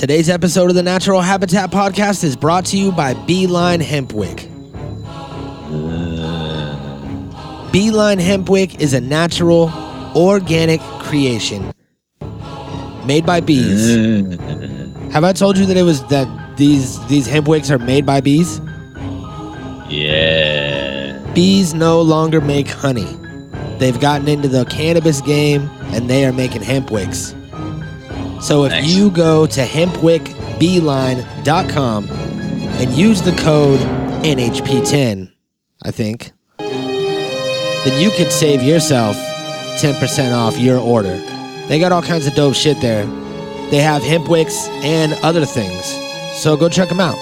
Today's episode of the Natural Habitat Podcast is brought to you by Beeline Hempwick. Beeline Hempwick is a natural, organic creation made by bees. Have I told you that it was that these these hempwicks are made by bees? Yeah. Bees no longer make honey. They've gotten into the cannabis game and they are making hempwicks. So if Nice. you go to hempwickbeeline.com and use the code NHP10, I think, then you could save yourself 10% off your order. They got all kinds of dope shit there. They have hemp wicks and other things. So go check them out.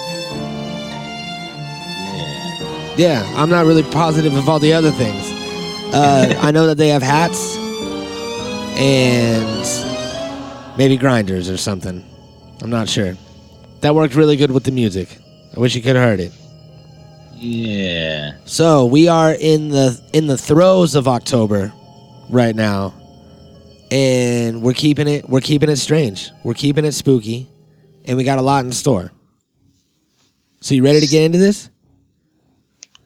Yeah, I'm not really positive of all the other things. Uh, I know that they have hats and maybe grinders or something. I'm not sure. That worked really good with the music. I wish you could have heard it. Yeah. So we are in the in the throes of October right now, and we're keeping it we're keeping it strange. We're keeping it spooky, and we got a lot in store. So you ready to get into this?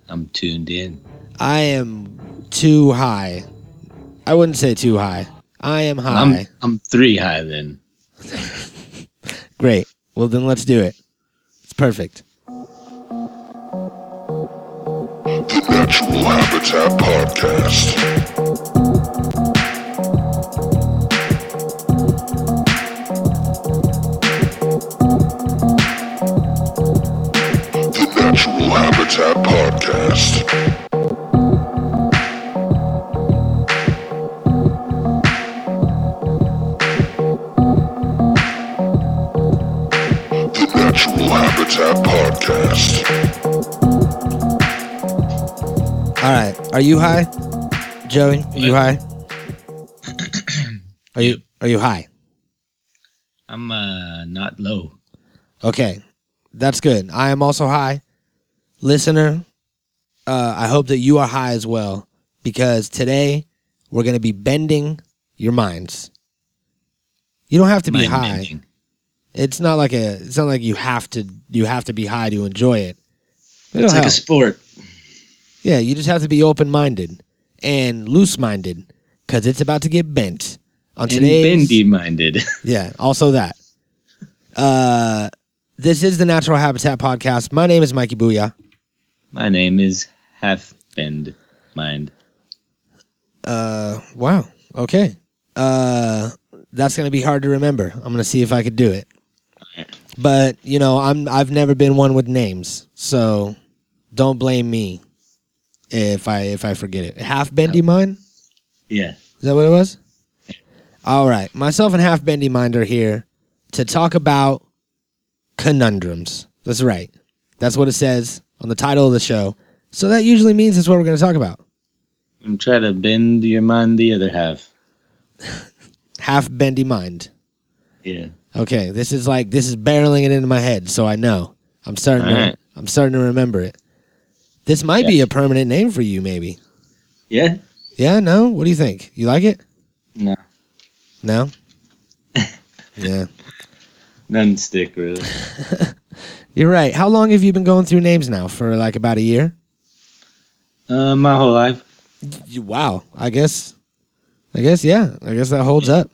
I'm tuned in. I am too high. I wouldn't say too high. I am high. I'm I'm three high then. Great. Well, then let's do it. It's perfect. The Natural Habitat Podcast. The Natural Habitat Podcast. Natural Habitat Podcast. All right. Are you high, Joey? Are you high? Are you Are you high? I'm uh not low. Okay, that's good. I am also high. Listener, uh, I hope that you are high as well because today we're going to be bending your minds. You don't have to be Mind high. bending. It's not like a. It's not like you have to. You have to be high to enjoy it. It's like help. a sport. Yeah, you just have to be open minded and loose minded because it's about to get bent on And today's. bendy minded. Yeah, also that. Uh, this is the Natural Habitat Podcast. My name is Mikey Booyah. My name is Half Bend Mind. Uh, wow. Okay. Uh, that's gonna be hard to remember. I'm gonna see if I could do it. But you know, I'm I've never been one with names, so don't blame me if I if I forget it. Half bendy mind. Yeah. Is that what it was? All right. Myself and Half Bendy Mind are here to talk about conundrums. That's right. That's what it says on the title of the show. So that usually means it's what we're going to talk about. I'm trying to bend your mind the other half. Half Bendy Mind. Yeah. Okay, this is like this is barreling it into my head, so I know. I'm starting to Alright. I'm starting to remember it. This might be a permanent name for you maybe. Yeah? Yeah, no? What do you think? You like it? No. No? yeah. None stick really. You're right. How long have you been going through names now? For like about a year? Uh my whole life. You, wow. I guess. I guess yeah. I guess that holds up.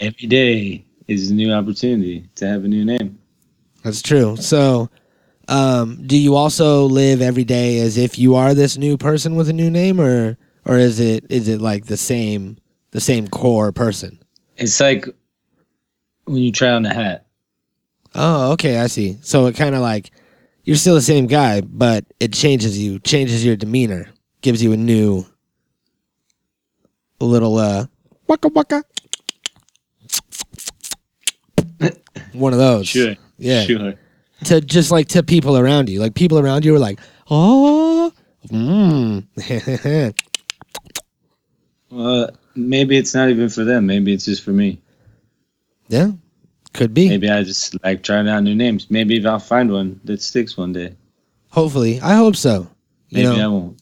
Every day is a new opportunity to have a new name. That's true. So, um, do you also live every day as if you are this new person with a new name, or or is it is it like the same the same core person? It's like when you try on a hat. Oh, okay. I see. So it kind of like you're still the same guy, but it changes you, changes your demeanor, gives you a new a little uh waka waka. One of those. Sure. Yeah. Sure. to just like to people around you. Like people around you are like, oh, mm. Well, maybe it's not even for them. Maybe it's just for me. yeah, could be. Maybe I just like trying out new names. Maybe if I'll find one that sticks one day. Hopefully, I hope so. You Maybe know, I won't.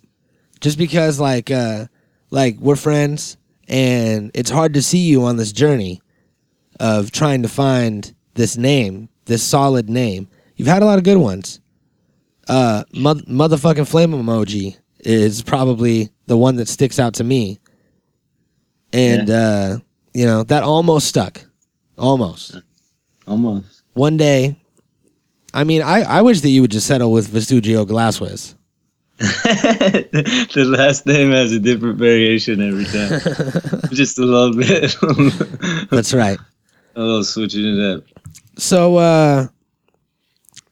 just because like uh like we're friends and it's hard to see you on this journey of trying to find this name this solid name. You've had a lot of good ones. Uh, mo- motherfucking flame emoji is probably the one that sticks out to me, and uh, you know that almost stuck, almost. Almost. One day, I mean, I, I wish that you would just settle with Vesugio Glasswes. the last name has a different variation every time. Just a little bit. That's right. A little switching it up. So, uh,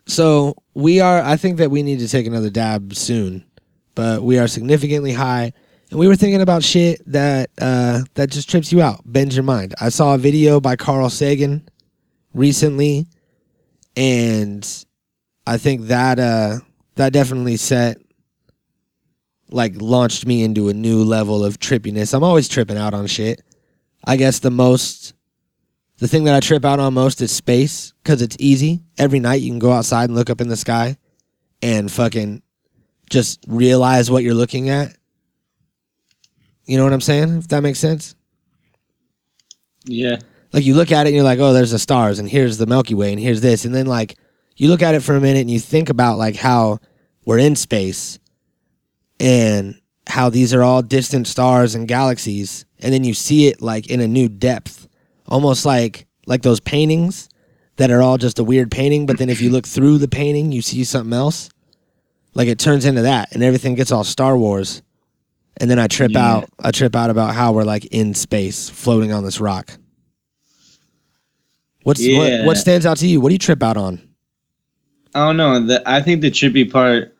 so we are. I think that we need to take another dab soon, but we are significantly high, and we were thinking about shit that uh, that just trips you out, bends your mind. I saw a video by Carl Sagan recently, and I think that uh, that definitely set like launched me into a new level of trippiness. I'm always tripping out on shit. I guess the most the thing that I trip out on most is space because it's easy. Every night you can go outside and look up in the sky and fucking just realize what you're looking at. You know what I'm saying? If that makes sense. Yeah. Like you look at it and you're like, oh, there's the stars and here's the Milky Way and here's this. And then like you look at it for a minute and you think about like how we're in space and how these are all distant stars and galaxies. And then you see it like in a new depth, almost like like those paintings that are all just a weird painting. But then if you look through the painting, you see something else. Like it turns into that and everything gets all Star Wars. And then I trip Yeah. out. I trip out about how we're like in space, floating on this rock. What's what, what stands out to you? What do you trip out on? I don't know. The, I think the trippy part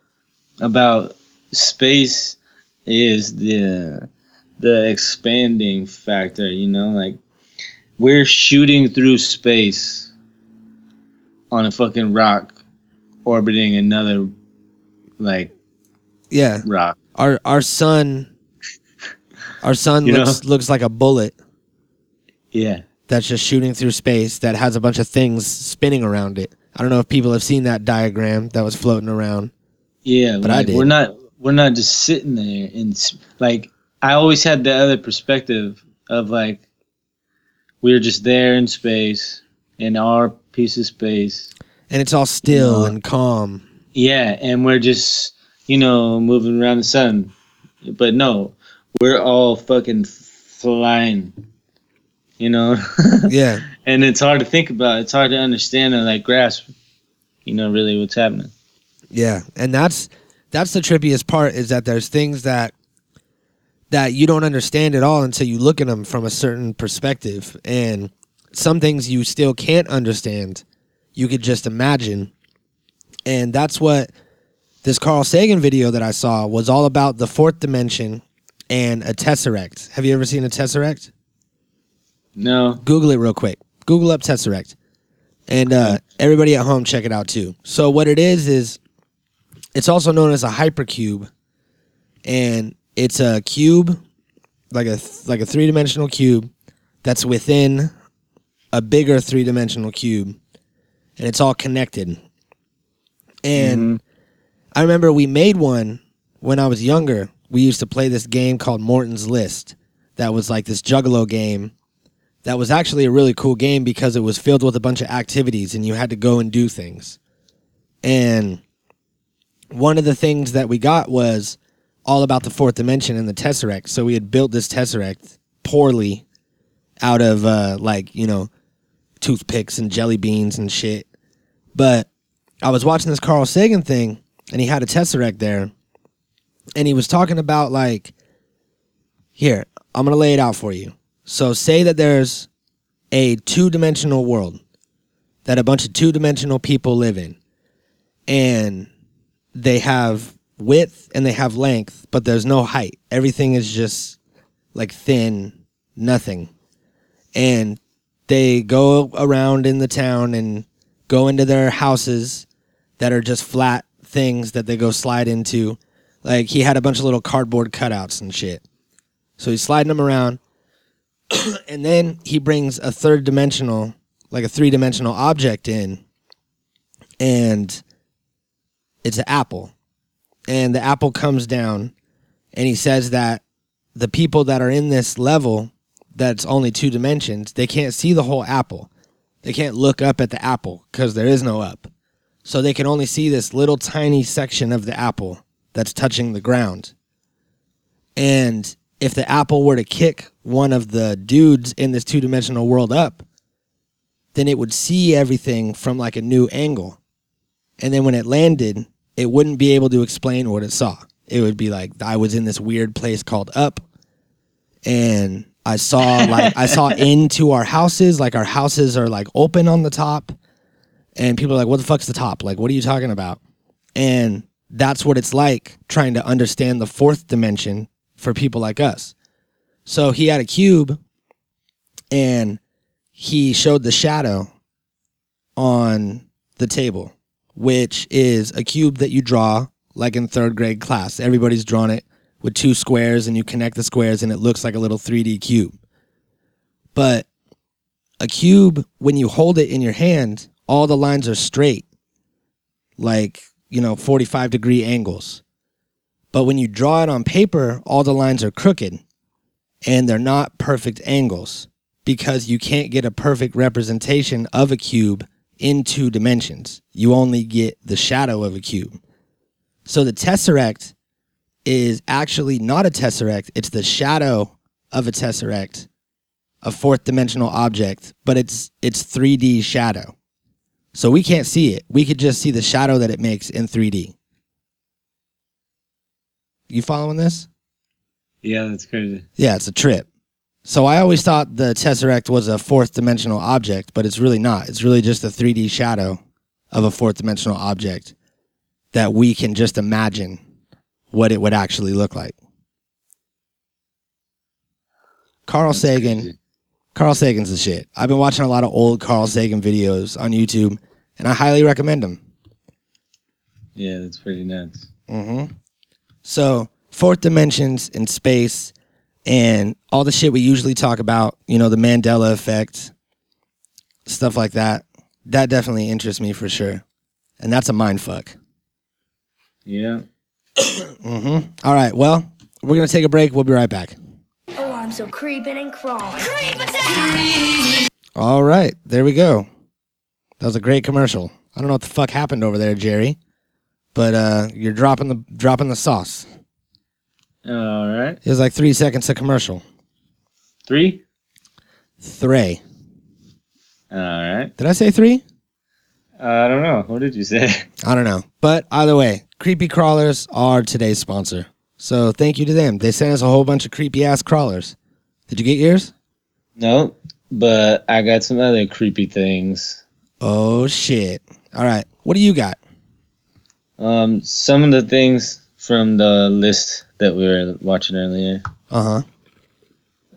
about space is the the expanding factor. You know, like we're shooting through space on a fucking rock, orbiting another like Yeah, rock. our our sun, our sun looks looks like a bullet Yeah. that's just shooting through space that has a bunch of things spinning around it. I don't know if people have seen that diagram that was floating around. Yeah, But I did. We're not we're not just sitting there and like I always had the other perspective of like we're just there in space in our piece of space. And it's all still Yeah. and calm. Yeah, and we're just you know moving around the sun. But no, we're all fucking flying. You know, Yeah. and it's hard to think about. It's hard to understand and like grasp. You know, really what's happening. Yeah, and that's that's the trippiest part is that there's things that that you don't understand at all until you look at them from a certain perspective, and some things you still can't understand. You could just imagine, and that's what this Carl Sagan video that I saw was all about: the fourth dimension and a tesseract. Have you ever seen a tesseract? No, Google it real quick. Google up Tesseract. And uh, everybody at home, check it out too. So, what it is, is it's also known as a hypercube. And it's a cube, like a, like a three dimensional cube that's within a bigger three dimensional cube. And it's all connected. And mm-hmm. I remember we made one when I was younger. We used to play this game called Morton's List. That was like this Juggalo game that was actually a really cool game because it was filled with a bunch of activities and you had to go and do things. And one of the things that we got was all about the fourth dimension and the tesseract. So we had built this tesseract poorly out of uh, like, you know, toothpicks and jelly beans and shit. But I was watching this Carl Sagan thing and he had a tesseract there and he was talking about like here, I'm to lay it out for you. So say that there's a two-dimensional world that a bunch of two-dimensional people live in. And they have width and they have length, but there's no height. Everything is just like thin, nothing. And they go around in the town and go into their houses that are just flat things that they go slide into. Like he had a bunch of little cardboard cutouts and shit. So he's sliding them around. and then he brings a third dimensional, like a three dimensional object in. And it's an apple. And the apple comes down and he says that the people that are in this level that's only two dimensions, they can't see the whole apple. They can't look up at the apple because there is no up. So they can only see this little tiny section of the apple that's touching the ground. And if the apple were to kick one of the dudes in this two dimensional world up, then it would see everything from like a new angle. And then when it landed, it wouldn't be able to explain what it saw. It would be like I was in this weird place called up and I saw like I saw into our houses, like our houses are like open on the top. And people are like, what the fuck's the top? Like, what are you talking about? And that's what it's like trying to understand the fourth dimension for people like us. So he had a cube and he showed the shadow on the table, which is a cube that you draw like in third grade class. Everybody's drawn it with two squares and you connect the squares and it looks like a little 3D cube. But a cube, when you hold it in your hand, all the lines are straight, like, you know, 45 degree angles. But when you draw it on paper, all the lines are crooked and they're not perfect angles because you can't get a perfect representation of a cube in two dimensions. You only get the shadow of a cube. So the tesseract is actually not a tesseract, it's the shadow of a tesseract, a fourth dimensional object, but it's it's 3D shadow. So we can't see it. We could just see the shadow that it makes in 3D. You following this? Yeah, that's crazy. Yeah, it's a trip. So I always thought the Tesseract was a fourth dimensional object, but it's really not. It's really just a 3D shadow of a fourth dimensional object that we can just imagine what it would actually look like. Carl Sagan. Carl Sagan's the shit. I've been watching a lot of old Carl Sagan videos on YouTube, and I highly recommend them. Yeah, that's pretty nuts. hmm So, fourth dimensions in space and all the shit we usually talk about, you know, the Mandela effect, stuff like that. That definitely interests me for sure. And that's a mind fuck. Yeah. hmm All right. Well, we're going to take a break. We'll be right back. Oh, I'm so creeping and crawling. All right. There we go. That was a great commercial. I don't know what the fuck happened over there, Jerry, but uh, you're dropping the dropping the sauce. All right. It was like three seconds of commercial. Three. Three. All right. Did I say three? Uh, I don't know. What did you say? I don't know. But either way, Creepy Crawlers are today's sponsor. So thank you to them. They sent us a whole bunch of creepy ass crawlers. Did you get yours? no, but I got some other creepy things. Oh shit. All right. What do you got? Um, some of the things from the list that we were watching earlier. Uh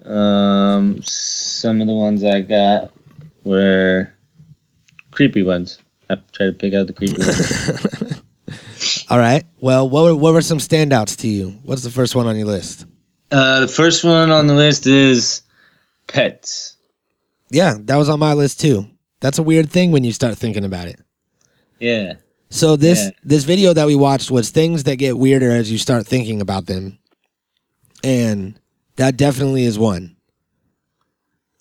huh. Um, some of the ones I got were creepy ones. I tried to pick out the creepy ones. All right. Well, what were, what were some standouts to you? What's the first one on your list? Uh, the first one on the list is pets. Yeah, that was on my list too. That's a weird thing when you start thinking about it. Yeah. So this Yeah. this video that we watched was things that get weirder as you start thinking about them. And that definitely is one.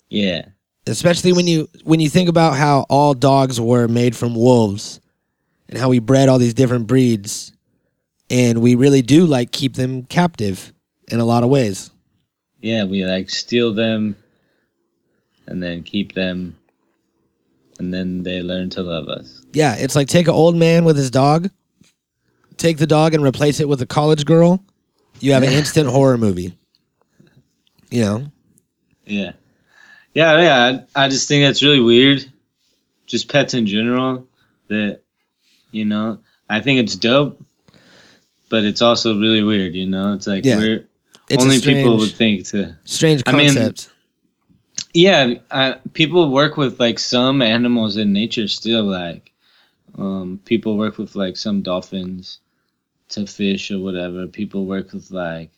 Yeah. especially when you when you think about how all dogs were made from wolves and how we bred all these different breeds and we really do like keep them captive in a lot of ways Yeah, we like steal them and then keep them and then they learn to love us. Yeah it's like take an old man with his dog take the dog and replace it with a college girl you have an instant horror movie you know Yeah. Yeah, yeah. I, I just think that's really weird. Just pets in general. That, you know, I think it's dope, but it's also really weird, you know? It's like Yeah. we're it's only strange, people would think to. strange I mean- concept Yeah, I, people work with like some animals in nature still. Like, um, people work with like some dolphins to fish or whatever. People work with like,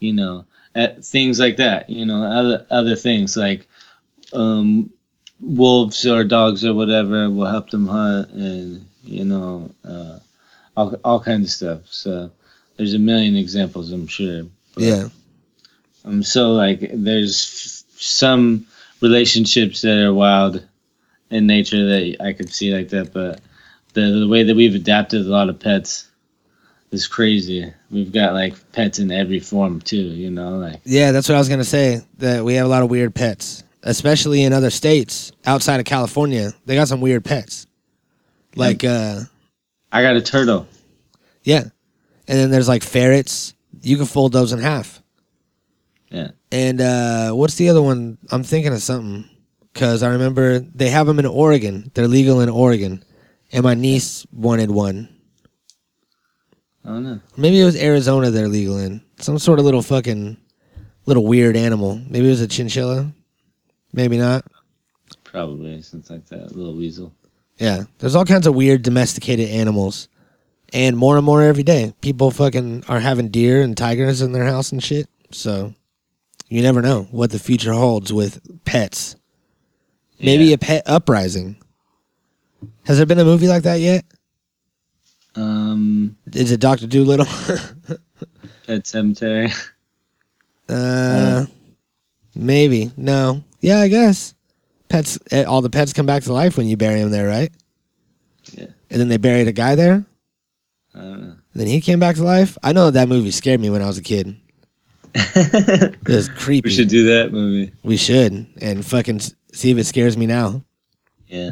you know, at things like that. You know, other other things like, um, wolves or dogs or whatever will help them hunt and you know, uh, all all kinds of stuff. So there's a million examples, I'm sure. But- yeah um, so like there's f- some relationships that are wild in nature that I could see like that, but the the way that we've adapted a lot of pets is crazy. We've got like pets in every form too, you know, like Yeah, that's what I was gonna say. That we have a lot of weird pets, especially in other states outside of California. They got some weird pets, like uh, I got a turtle. yeah, and then there's like ferrets. You can fold those in half. Yeah. And uh, what's the other one? I'm thinking of something because I remember they have them in Oregon. They're legal in Oregon, and my niece wanted one. I don't know. Maybe it was Arizona. They're legal in some sort of little fucking little weird animal. Maybe it was a chinchilla. Maybe not. Probably something like that. Little weasel. Yeah, there's all kinds of weird domesticated animals, and more and more every day. People fucking are having deer and tigers in their house and shit. So you never know what the future holds with pets. Maybe Yeah. a pet uprising. Has there been a movie like that yet? Um, Is it Doctor Dolittle? Pet Sematary. uh, maybe. No. Yeah, I guess. Pets. eh, All the pets come back to life when you bury them there, right? Yeah. And then they buried a guy there. I don't know. Then he came back to life. I know that movie scared me when I was a kid. It was creepy. we should do that movie. We should, and fucking s- see if it scares me now. Yeah.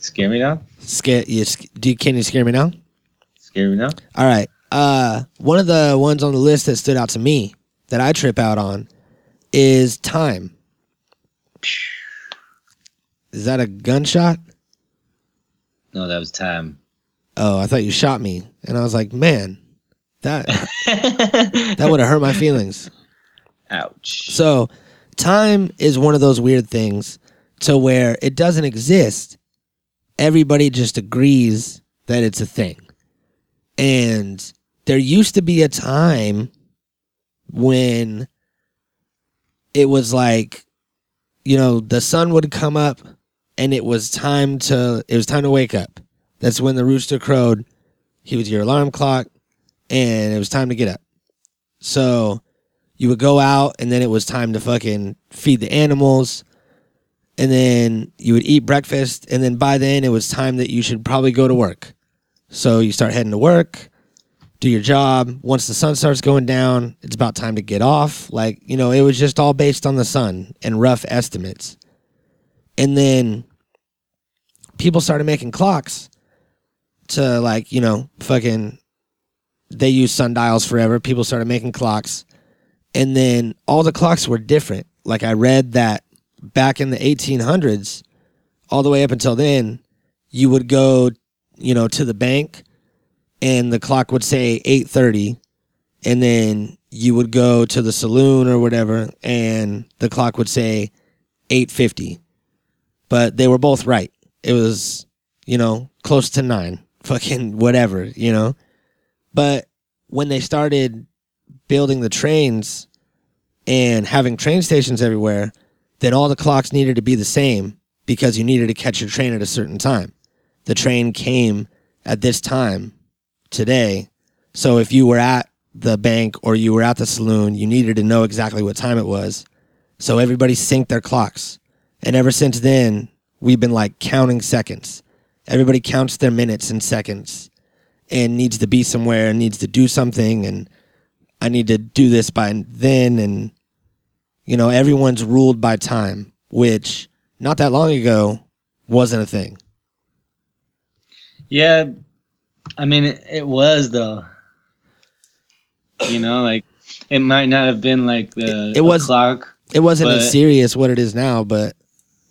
Scare me now? Scare you? Do you, can you scare me now? Scare me now? All right. Uh, one of the ones on the list that stood out to me that I trip out on is time. Is that a gunshot? No, that was time. Oh, I thought you shot me, and I was like, man, that that would have hurt my feelings. Ouch. So, time is one of those weird things to where it doesn't exist. Everybody just agrees that it's a thing. And there used to be a time when it was like, you know, the sun would come up and it was time to it was time to wake up. That's when the rooster crowed. He was your alarm clock and it was time to get up. So, you would go out and then it was time to fucking feed the animals and then you would eat breakfast and then by then it was time that you should probably go to work. So you start heading to work do your job. Once the sun starts going down it's about time to get off. Like you know it was just all based on the sun and rough estimates. And then people started making clocks to like you know fucking they use sundials forever. People started making clocks. And then all the clocks were different. Like I read that back in the 1800s, all the way up until then, you would go, you know, to the bank, and the clock would say 8:30, and then you would go to the saloon or whatever, and the clock would say 8:50. But they were both right. It was, you know, close to nine, fucking whatever, you know. But when they started building the trains and having train stations everywhere, then all the clocks needed to be the same because you needed to catch your train at a certain time. The train came at this time today. So if you were at the bank or you were at the saloon, you needed to know exactly what time it was. So everybody synced their clocks. And ever since then, we've been like counting seconds. Everybody counts their minutes and seconds and needs to be somewhere and needs to do something and I need to do this by then and you know everyone's ruled by time which not that long ago wasn't a thing Yeah, I mean, it, it was though. You know, like it might not have been like the It- it was- clock. it wasn't as serious what it is now but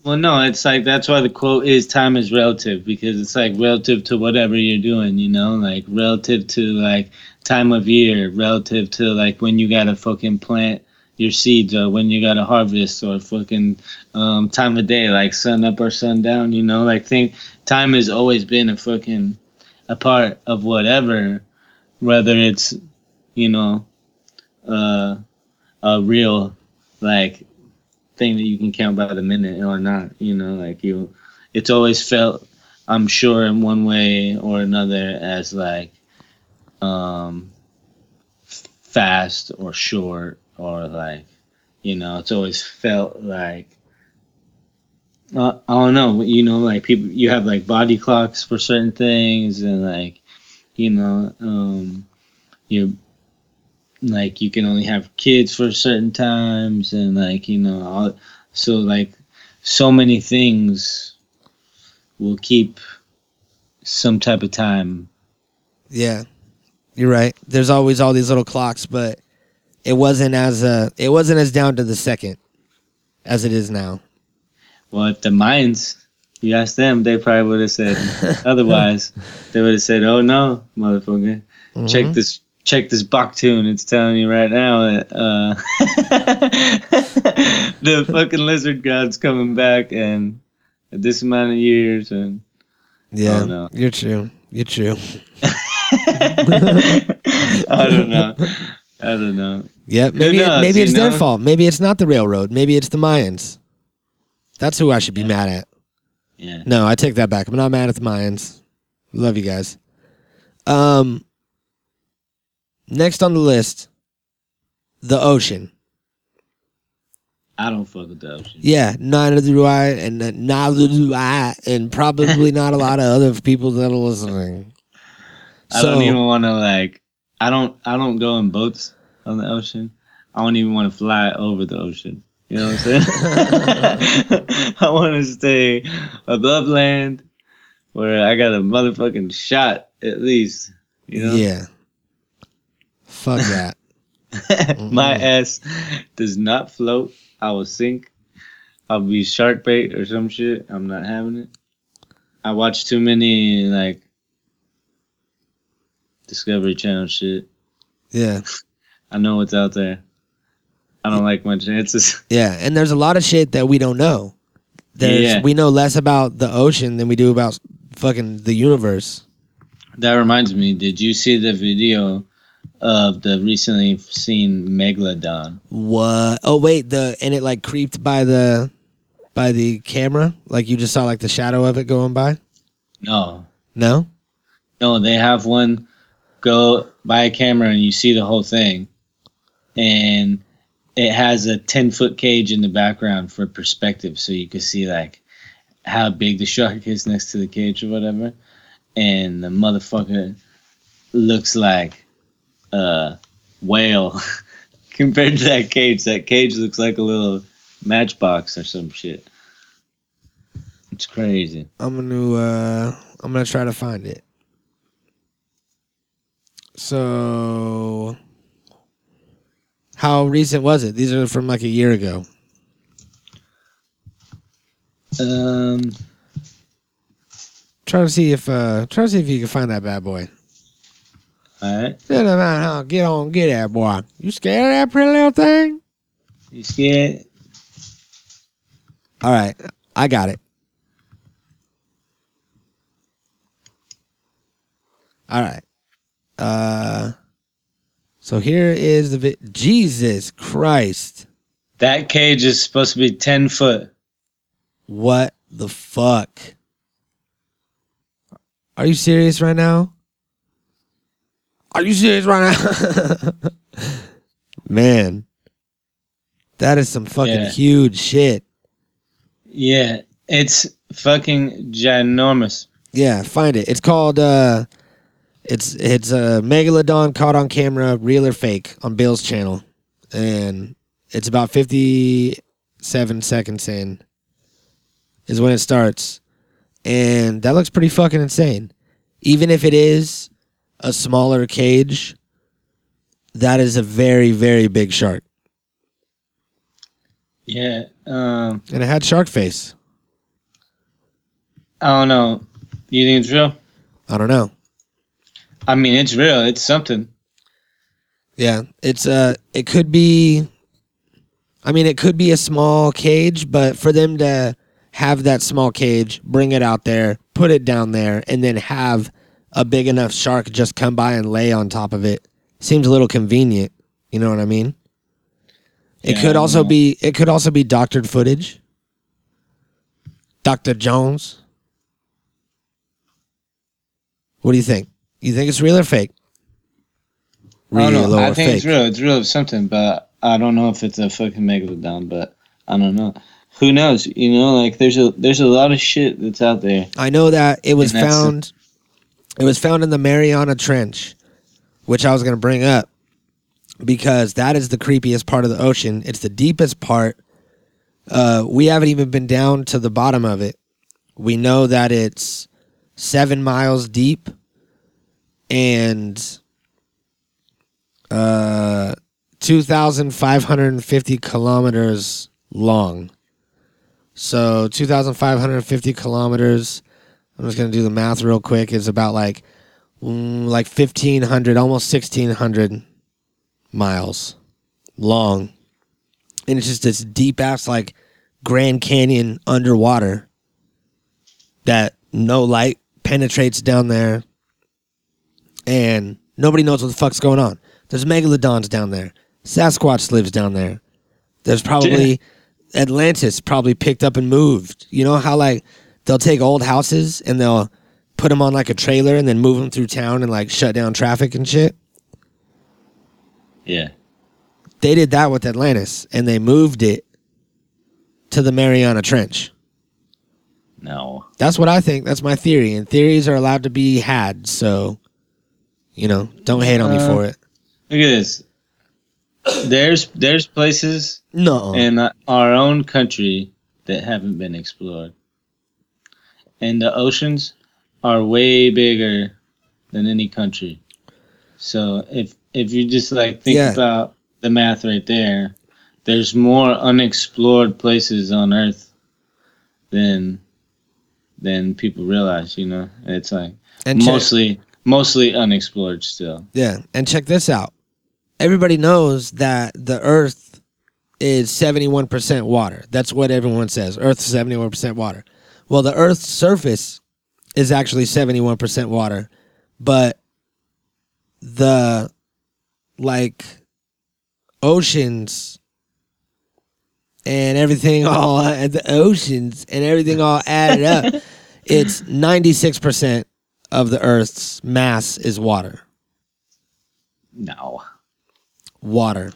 Well, no, it's like that's why the quote is time is relative because it's like relative to whatever you're doing. You know, like relative to like time of year, relative to like when you gotta fucking plant your seeds or when you gotta harvest or fucking um, time of day, like sun up or sun down. You know, like think time has always been a fucking a part of whatever, whether it's you know uh, a real like thing that you can count by the minute or not. You know, like you, it's always felt, I'm sure, in one way or another, as like um, fast or short or like, you know, it's always felt like I don't know. You know, like people, you have like body clocks for certain things, and like, you know, um, you like you can only have kids for certain times, and like you know, all, so like so many things will keep some type of time. Yeah, you're right. There's always all these little clocks, but it wasn't as uh it wasn't as down to the second as it is now. Well, if the Mayans, you ask them, they probably would have said otherwise. They would have said, "Oh no, motherfucker, check Mhm. this." Check this Baktun. It's telling you right now that uh, the fucking lizard god's coming back, and at this amount of years, and Yeah, Oh, no. you're true. You're true. I don't know. I don't know. Yep. Maybe knows, maybe it's their know? fault. Maybe it's not the railroad. Maybe it's the Mayans. That's who I should be mad at. Yeah. No, I take that back. I'm not mad at the Mayans. Love you guys. Um next on the list, the ocean. I don't fuck with the ocean. Yeah, neither do I, and neither do I, and probably not a lot of other people that are listening. I don't even want to like. I don't. I don't go in boats on the ocean. I don't even want to fly over the ocean. You know what I'm saying? I want to stay above land, where I got a motherfucking shot at least. You know. Yeah. Fuck that. My mm-hmm. ass does not float. I will sink. I'll be shark bait or some shit. I'm not having it. I watch too many like Discovery Channel shit. Yeah. I know what's out there. I don't like my chances. Yeah, and there's a lot of shit that we don't know. There's Yeah. we know less about the ocean than we do about fucking the universe. That reminds me. Did you see the video of the recently seen megalodon? What? Oh wait, the and it like creeped by the by the camera, like you just saw like the shadow of it going by. No, No. no. They have one go by a camera and you see the whole thing, and it has a ten foot cage in the background for perspective, so you can see like how big the shark is next to the cage or whatever, and the motherfucker looks like a whale compared to that cage. That cage looks like a little matchbox or some shit. It's crazy. I'm gonna uh I'm gonna try to find it. So how recent was it? These are from like a year ago. Um, Try to see if uh try to see if you can find that bad boy. all right. Get on, huh? Get on, get that boy. You scared of that pretty little thing? You scared? All right, I got it. All right. Uh, so here is the vi- Jesus Christ. That cage is supposed to be ten foot. What the fuck? Are you serious right now? Are you serious right now? Man, that is some fucking Yeah. huge shit. Yeah, it's fucking ginormous. Yeah, find it. It's called uh it's it's a megalodon caught on camera, real or fake, on Bill's channel. And it's about 57 seconds in is when it starts. And that looks pretty fucking insane. Even if it is a smaller cage, that is a very very big shark. Yeah. Um, And it had shark face. I don't know. You think it's real? I don't know. I mean, it's real. It's something. Yeah, it's uh it could be I mean it could be a small cage, but for them to have that small cage, bring it out there, put it down there and then have a big enough shark just come by and lay on top of it seems a little convenient, you know what I mean? It Yeah, could also know. be it could also be doctored footage. Dr. Jones. What do you think? You think it's real or fake? I don't know. I or think it's real. It's real of something, but I don't know if it's a fucking megalodon. But I don't know who knows? You know, like there's a there's a lot of shit that's out there. I know that it was found. It was found in the Mariana Trench, which I was going to bring up because that is the creepiest part of the ocean. It's the deepest part. Uh, we haven't even been down to the bottom of it. We know that it's seven miles deep and uh, 2,550 kilometers long. So 2,550 kilometers. I'm just gonna do the math real quick. Is about like mm, like 1,500, almost 1,600 miles long, and it's just this deep ass like Grand Canyon underwater that no light penetrates down there, and nobody knows what the fuck's going on. There's megalodons down there. Sasquatch lives down there. There's probably Atlantis probably picked up and moved. You know how like they'll take old houses and they'll put them on like a trailer and then move them through town and like shut down traffic and shit. Yeah. They did that with Atlantis and they moved it to the Mariana Trench. No. That's what I think. That's my theory. And theories are allowed to be had. So, you know, don't hate on me Uh, for it. Look at this. There's there's places No. in our own country that haven't been explored. And the oceans are way bigger than any country. So if if you just like think Yeah. about the math right there, there's more unexplored places on earth than than people realize, you know? It's like and check, mostly mostly unexplored still. yeah. And check this out. Everybody knows that the earth is 71% water. That's what everyone says. Earth's 71% water. Well, the earth's surface is actually 71% water, but the like oceans and everything all the oceans and everything all added up, it's 96% of the earth's mass is water. No. Water.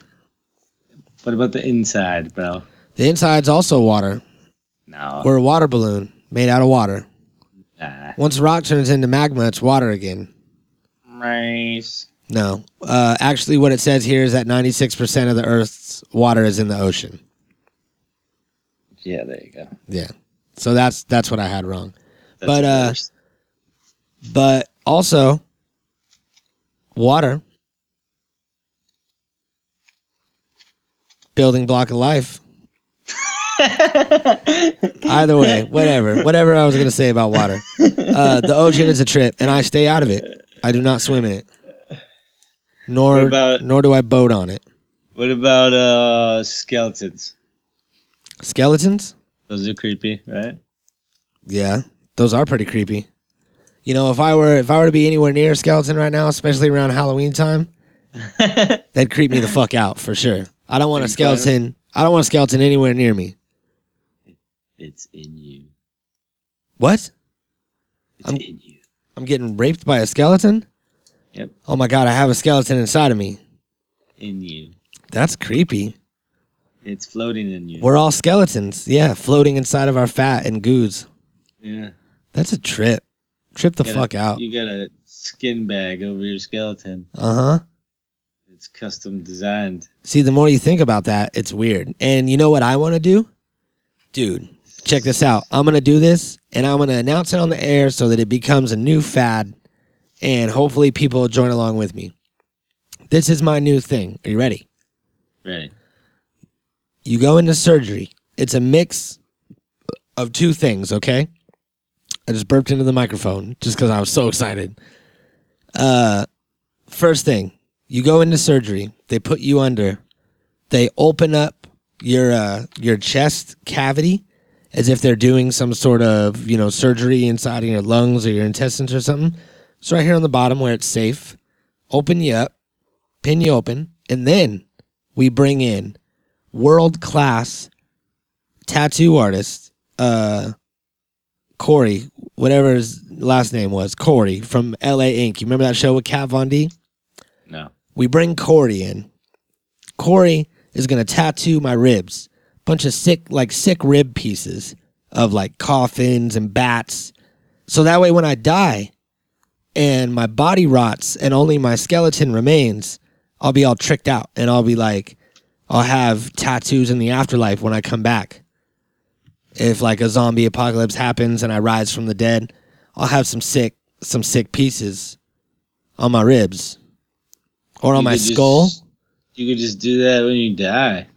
What about the inside, bro? The inside's also water. No. We're a water balloon made out of water. Nah. Once rock turns into magma, it's water again. Rice. No. Uh, actually, what it says here is that 96% of the Earth's water is in the ocean. Yeah, there you go. Yeah. So that's that's what I had wrong. That's But, uh. But also, water, building block of life. Either way, whatever, whatever I was gonna say about water. Uh, the ocean is a trip, and I stay out of it. I do not swim in it, nor What about- nor do I boat on it. what about uh skeletons? Skeletons, Those are creepy, right? yeah, those are pretty creepy. You know, if I were if I were to be anywhere near a skeleton right now, especially around Halloween time, that'd creep me the fuck out for sure. I don't want a Are you fine? skeleton. I don't want a skeleton anywhere near me. it's in you. What? It's I'm- in you. I'm getting raped by a skeleton? Yep. Oh my god, I have a skeleton inside of me. In you. That's creepy. It's floating in you. We're all skeletons. Yeah, floating inside of our fat and goos. yeah. That's a trip. Trip the got a- fuck out. You got a skin bag over your skeleton. Uh huh. It's custom designed. See, the more you think about that, it's weird. And you know what I want to do? Dude, check this out. I'm going to do this and I'm going to announce it on the air so that it becomes a new fad and hopefully people will join along with me. This is my new thing. Are you ready? Ready. You go into surgery. It's a mix of two things, okay? I just burped into the microphone just because I was so excited. Uh, first thing, you go into surgery. They put you under. They open up your uh, your chest cavity as if they're doing some sort of you know surgery inside of your lungs or your intestines or something. It's right here on the bottom where it's safe. Open you up, pin you open, and then we bring in world class tattoo artist, uh, Corey, whatever his last name was, Corey from LA Ink. You remember that show with Kat Von D? No. We bring Corey in. Corey is going to tattoo my ribs, bunch of sick like sick rib pieces of like coffins and bats. So that way when I die and my body rots and only my skeleton remains, I'll be all tricked out and I'll be like I'll have tattoos in the afterlife when I come back. If like a zombie apocalypse happens and I rise from the dead, I'll have some sick some sick pieces on my ribs or on You my could just- skull. You could just do that when you die.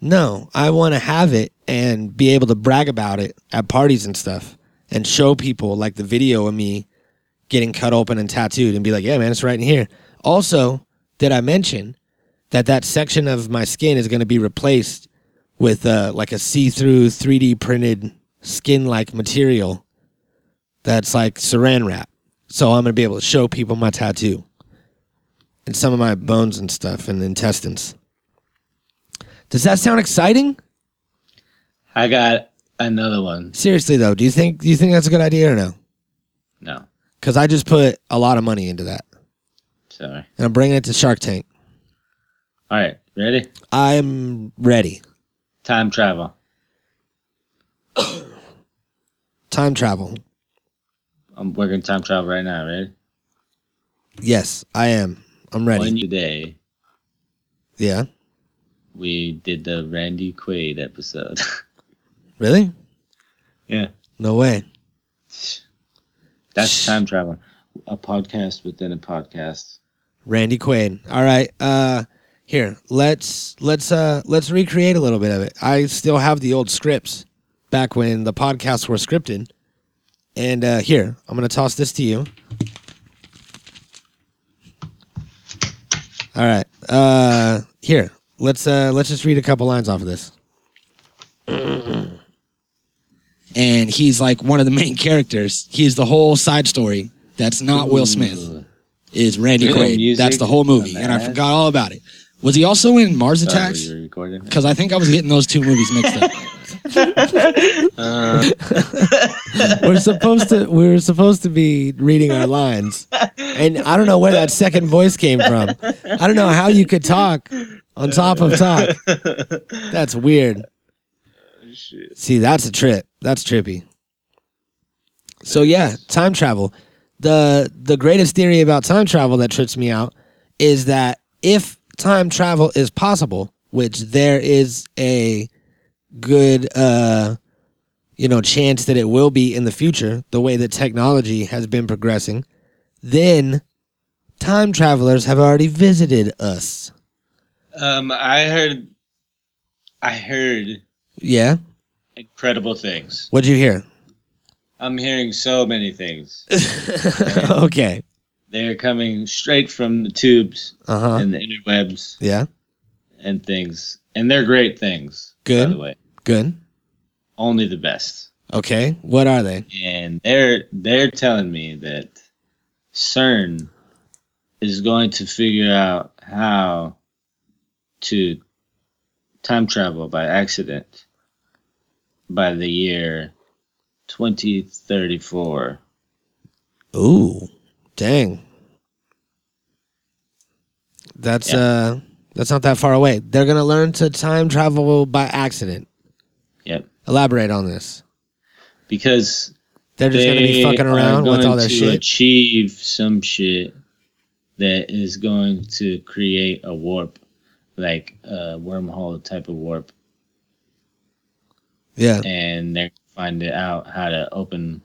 No, I want to have it and be able to brag about it at parties and stuff and show people like the video of me getting cut open and tattooed and be like, yeah, man, it's right in here. Also, did I mention that that section of my skin is going to be replaced with uh, like a see through 3D printed skin like material that's like saran wrap? So I'm going to be able to show people my tattoo and some of my bones and stuff and intestines. Does that sound exciting? I got another one. Seriously though, do you think do you think that's a good idea or no? No, Because I just put a lot of money into that, sorry. and I'm bringing it to Shark Tank. All right, ready? I'm ready. Time travel. Time travel. I'm working time travel right now. Ready? Yes, I am. I'm ready. One day yeah. we did the Randy Quaid episode. Really? yeah, No way. that's time travel. A podcast within a podcast. Randy Quaid. All right. Uh here, let's let's uh let's recreate a little bit of it. I still have the old scripts back when the podcasts were scripted. And uh here, I'm gonna toss this to you. All right. Uh here. Let's uh let's just read a couple lines off of this. and he's like one of the main characters. He's the whole side story. That's not Will Smith. Is Randy Quaid? Music That's the whole movie, and I forgot all about it. Was he also in Mars Attacks? were you recording? Because I think I was getting those two movies mixed up. Uh, we're supposed to we were supposed to be reading our lines. And i don't know where that second voice came from. I don't know how you could talk on top of talk. That's weird. See that's a trip. That's trippy. So yeah time travel. The the greatest theory about time travel that trips me out is that if time travel is possible which there is a good uh you know chance that it will be in the future the way that technology has been progressing then time travelers have already visited us um, I heard, I heard yeah incredible things. what'd you hear I'm hearing so many things. okay They're coming straight from the tubes uh-huh and the interwebs yeah and things, and they're great things. Good. By the way, good only the best. okay what are they and they're they're telling me that CERN is going to figure out how to time travel by accident by the year 2034. ooh dang that's Yeah. uh that's not that far away they're gonna learn to time travel by accident Yep. elaborate on this Because they're just gonna be fucking around with all their to shit achieve some shit that is going to create a warp, like a wormhole type of warp. yeah and they're gonna find it out how to open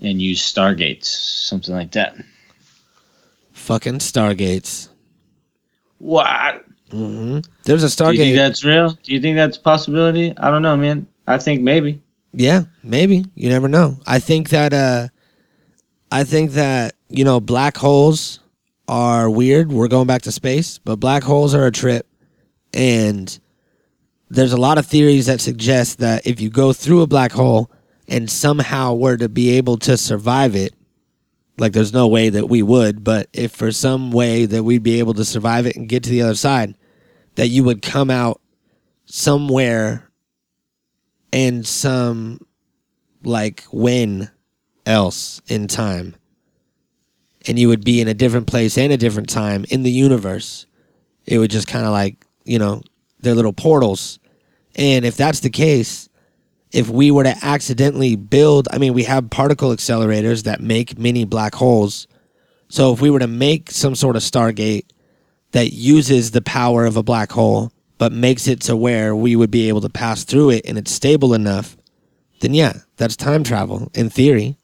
and use stargates, something like that. Fucking stargates What? hmm There's a Do you think Stargate. that's real? Do you think that's a possibility? I don't know, man. I think maybe. Yeah, maybe. You never know. I think that uh I think that, you know, black holes are weird. We're going back to space, but black holes are a trip. And there's a lot of theories that suggest that if you go through a black hole and somehow were to be able to survive it, like there's no way that we would, but if for some way that we'd be able to survive it and get to the other side, that you would come out somewhere and some like when else in time. And you would be in a different place and a different time in the universe. It would just kind of like you know they're little portals. And if that's the case, if we were to accidentally build, I mean, we have particle accelerators that make mini black holes. So if we were to make some sort of Stargate that uses the power of a black hole, but makes it to where we would be able to pass through it and it's stable enough, then yeah, that's time travel in theory.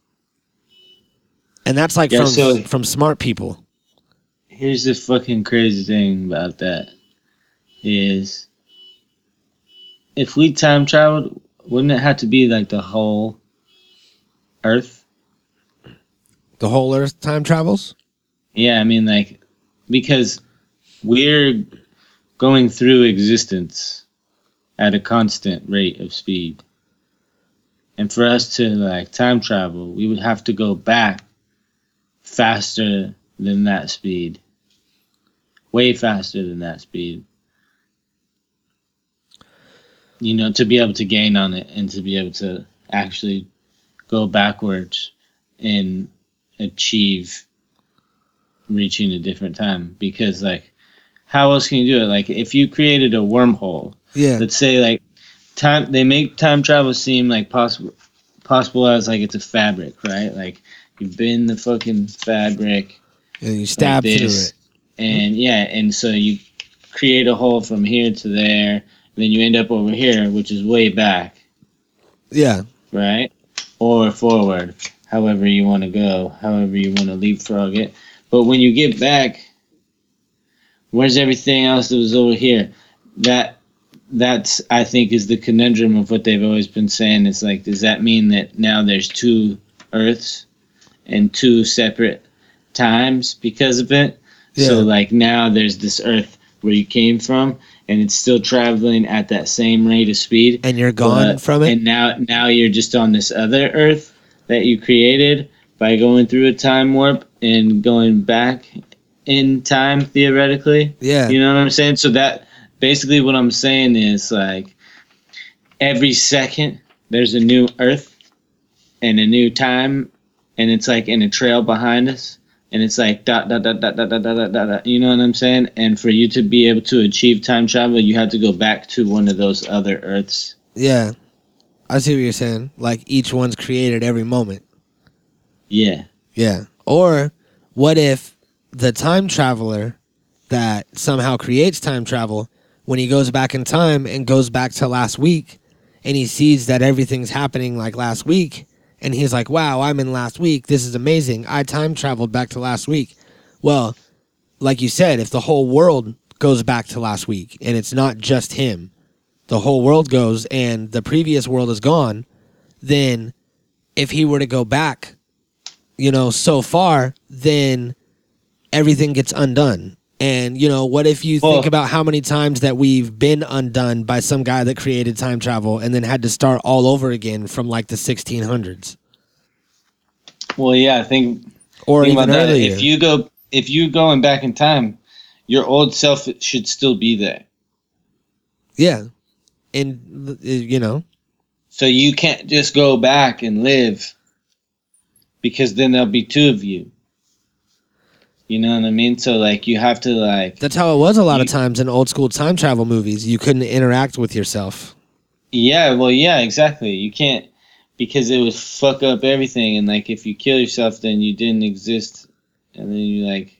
And that's like Yeah, from so- from smart people. Here's the fucking crazy thing about that is if we time traveled, wouldn't it have to be like the whole Earth? The whole Earth time travels. Yeah, I mean like because we're going through existence at a constant rate of speed. And for us to like time travel, we would have to go back faster than that speed. Way faster than that speed. You know, to be able to gain on it and to be able to actually go backwards and achieve reaching a different time because like how else can you do it like if you created a wormhole Yeah. let's say like time they make time travel seem like possible possible as like it's a fabric right like you bend the fucking fabric And you stab like through this, it. and yeah and so you create a hole from here to there then you end up over here which is way back Yeah. right? Or forward, however you want to go, however you want to leapfrog it. But when you get back, where's everything else that was over here? That that's I think is the conundrum of what they've always been saying. It's like, does that mean that now there's two Earths and two separate times because of it? Yeah. So like now there's this Earth where you came from, and it's still traveling at that same rate of speed And you're gone but- from it. And now now you're just on this other Earth that you created by going through a time warp and going back in time theoretically. yeah. You know what I'm saying? So that basically what I'm saying is like every second there's a new Earth and a new time and it's like in a trail behind us and it's like dot dot dot dot dot dot dot dot dot, dot you know what I'm saying? And for you to be able to achieve time travel you have to go back to one of those other Earths. Yeah. I see what you're saying. Like each one's created every moment. Yeah. Yeah. Or what if the time traveler that somehow creates time travel, when he goes back in time and goes back to last week and he sees that everything's happening like last week and he's like, wow, I'm in last week. This is amazing. I time traveled back to last week. Well, like you said, if the whole world goes back to last week and it's not just him, the whole world goes and the previous world is gone, then if he were to go back you know, so far, then everything gets undone. And, you know, what if you think about how many times that we've been undone by some guy that created time travel and then had to start all over again from like the 1600s Well, yeah, I think or think even earlier? If you go if you going back in time, your old self should still be there. yeah. And, uh, you know, So you can't just go back and live because then there'll be two of you. You know what I mean? So like you have to like that's how it was a lot of times in old school time travel movies. You couldn't interact with yourself. Yeah, well yeah, exactly. You can't because it would fuck up everything and like if you kill yourself then you didn't exist and then you like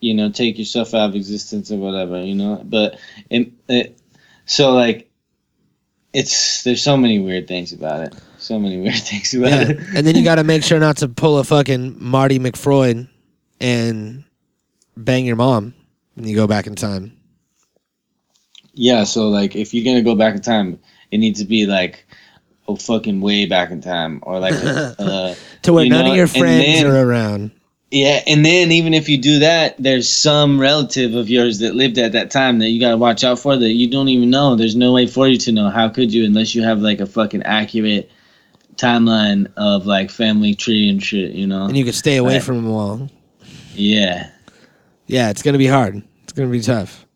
you know take yourself out of existence or whatever, you know? But it, it so like it's there's so many weird things about it. So many weird things about Yeah. it. and then you got to make sure not to pull a fucking Marty McFreud and bang your mom when you go back in time. Yeah, so like if you're gonna go back in time, it needs to be like oh fucking way back in time or like uh, to where You none know, of your friends then- are around. yeah, and then even if you do that, there's some relative of yours that lived at that time that you gotta watch out for that you don't even know. There's no way for you to know. How could you unless you have like a fucking accurate timeline of like family tree and shit, you know? And you could stay away Right. from them all. Yeah. Yeah, it's gonna be hard. It's gonna be tough.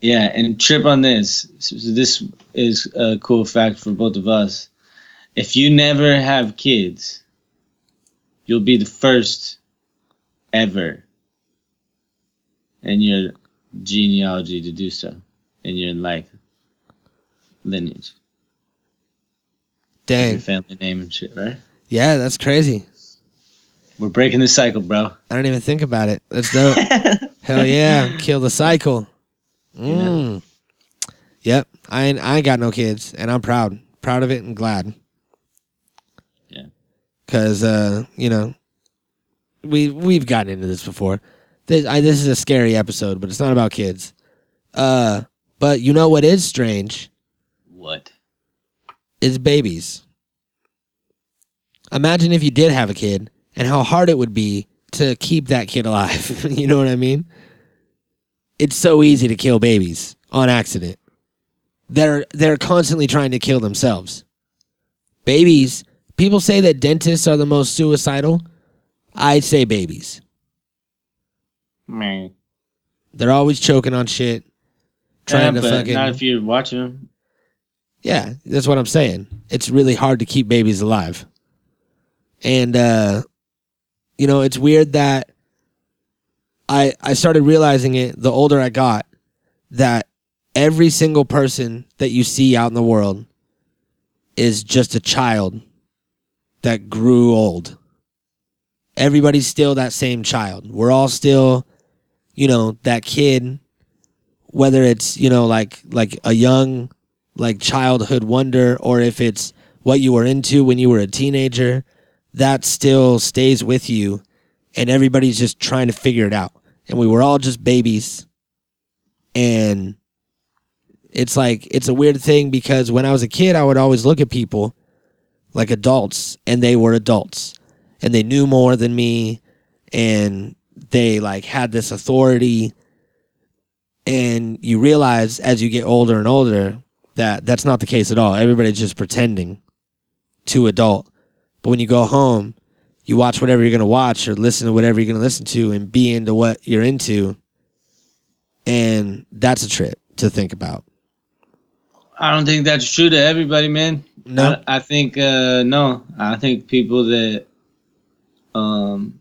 Yeah, and trip on this. So this is a cool fact for both of us. If you never have kids, you'll be the first ever in your genealogy to do so. In your like lineage. Your family name and shit, right? Yeah, that's crazy. We're breaking the cycle, bro. I don't even think about it. That's dope. Hell yeah. Kill the cycle. Mm. Yep. I ain't, I ain't got no kids, and I'm proud. Proud of it and glad. Yeah. Cause uh, you know, we we've gotten into this before. This I, this is a scary episode, but it's not about kids. Uh, but you know what is strange What? is babies. Imagine if you did have a kid and how hard it would be to keep that kid alive. you know what I mean? It's so easy to kill babies on accident. They're they're constantly trying to kill themselves. Babies, people say that dentists are the most suicidal. I'd say babies. Man. They're always choking on shit, trying yeah, to but fucking not if you're watching them. Yeah, that's what I'm saying. It's really hard to keep babies alive. And uh you know, it's weird that I I started realizing it the older I got that every single person that you see out in the world is just a child that grew old. Everybody's still that same child. We're all still, you know, that kid whether it's, you know, like like a young like childhood wonder or if it's what you were into when you were a teenager, that still stays with you and everybody's just trying to figure it out. And we were all just babies. And it's like it's a weird thing because when I was a kid, I would always look at people like adults and they were adults and they knew more than me and they like had this authority and you realize as you get older and older that that's not the case at all. Everybody's just pretending to adult. But when you go home, you watch whatever you're going to watch or listen to whatever you're going to listen to and be into what you're into. And that's a trip to think about. I don't think that's true to everybody, man. No. I, I think uh no. I think people that um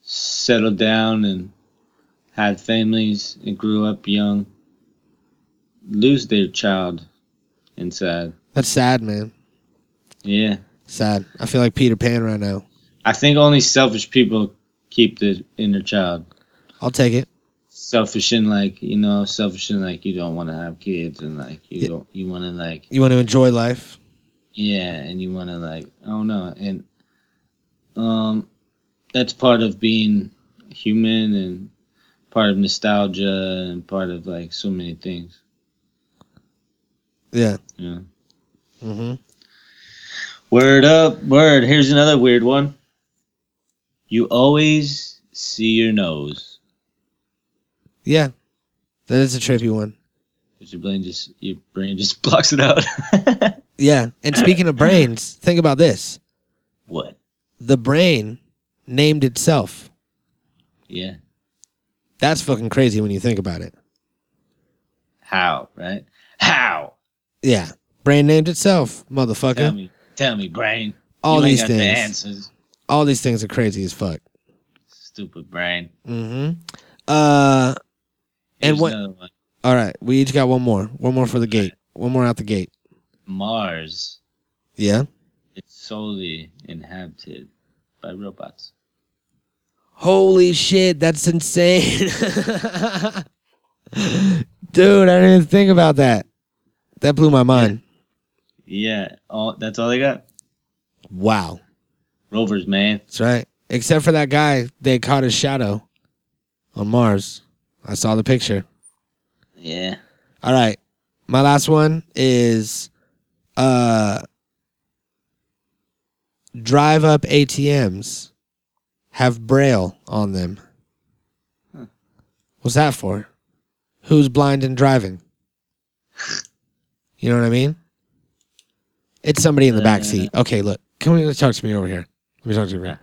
settled down and had families and grew up young lose their child inside. That's sad, man. Yeah. Sad. I feel like Peter Pan right now. I think only selfish people keep the inner child. I'll take it. Selfish and like, you know, selfish and like you don't want to have kids and like you Yeah. don't you want to like You want to enjoy life? Yeah, and you want to like I don't know, and um, that's part of being human and part of nostalgia and part of like so many things. Yeah. Yeah. Hmm Word up, word. Here's another weird one. You always see your nose. Yeah. That is a trippy one. 'Cause your brain just your brain just blocks it out. Yeah. And speaking of brains, think about this. what? The brain named itself. Yeah. That's fucking crazy when you think about it. How? Right? How? Yeah. Brain named itself, Tell motherfucker. Tell me, brain. All you these got the things. answers. All these things are crazy as fuck. Stupid brain. Mm-hmm. Uh And what- all right. We each got one more. One more for the gate. One more out the gate. Mars Yeah. It's solely inhabited by robots. Holy shit, that's insane. Dude, I didn't even think about that. That blew my mind. Yeah, all that's all they got. Wow. Rovers, man. That's right. Except for that guy, they caught his shadow on Mars. I saw the picture. Yeah. All right. My last one is uh drive up ATMs have braille on them. What's that for? Who's blind and driving? You know what I mean? It's somebody in the back uh, seat. Okay, look. Come on, talk to me over here. Let me talk to you over here.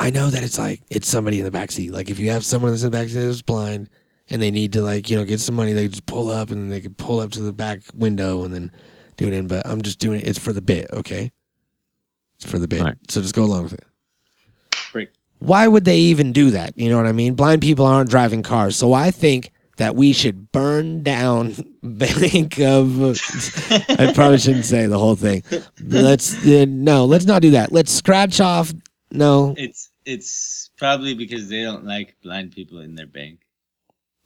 I know that it's like it's somebody in the back seat. Like if you have someone that's in the back seat that's blind and they need to like you know get some money, they just pull up and then they can pull up to the back window and then do it in. But I'm just doing it. It's for the bit, okay? It's for the bit. Right. So just go along with it. Break. Why would they even do that? You know what I mean? Blind people aren't driving cars, so I think that we should burn down Bank of. I probably shouldn't say the whole thing. Let's uh, no, let's not do that. Let's scratch off. No, It's it's probably because they don't like blind people in their bank.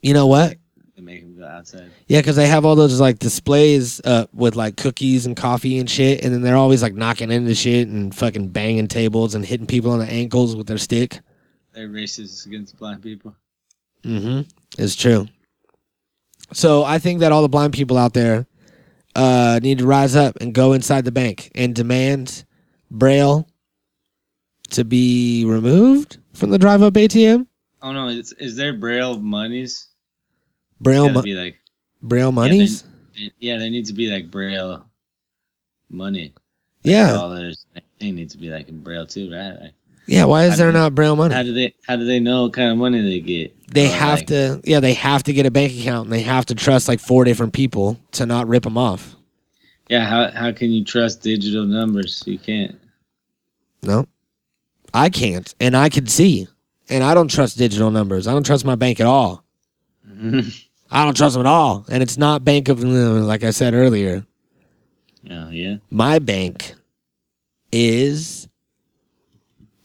you know what? They make them go outside. Yeah, because they have all those like displays uh, with like cookies and coffee and shit, and then they're always like knocking into shit and fucking banging tables and hitting people on the ankles with their stick. They're racist against blind people. Mm-hmm. It's true. So I think that all the blind people out there uh, need to rise up and go inside the bank and demand Braille to be removed from the drive-up ATM. Oh no, is, is there braille monies? Braille, be like Braille monies. yeah, they need to be like braille money. Yeah, Dollars. They need to be like in braille too, right? Like, yeah. Why is I there not Braille money? how do they how do they know what kind of money they get? They Or, have like, to, yeah, they have to get a bank account and they have to trust like four different people to not rip them off. Yeah, how how can you trust digital numbers? You can't. No, I can't, and I can see, and I don't trust digital numbers. I don't trust my bank at all. I don't trust them at all, and it's not Bank of, like I said earlier. oh yeah. My bank is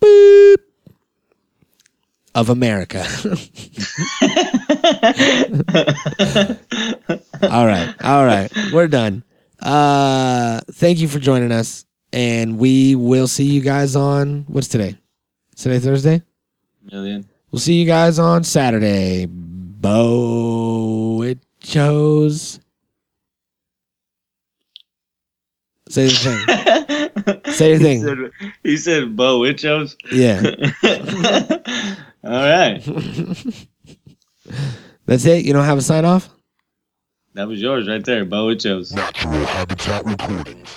boop of America. all right, all right, we're done. Uh, thank you for joining us, and we will see you guys on what's today? Today Thursday. Million. We'll see you guys on Saturday. Bo it shows. Say the thing. Say your He thing. said, he said Bo Witchos. Yeah. All right. That's it. You don't have a sign off? That was yours right there, Bo Witchos. Natural Habitat Recordings.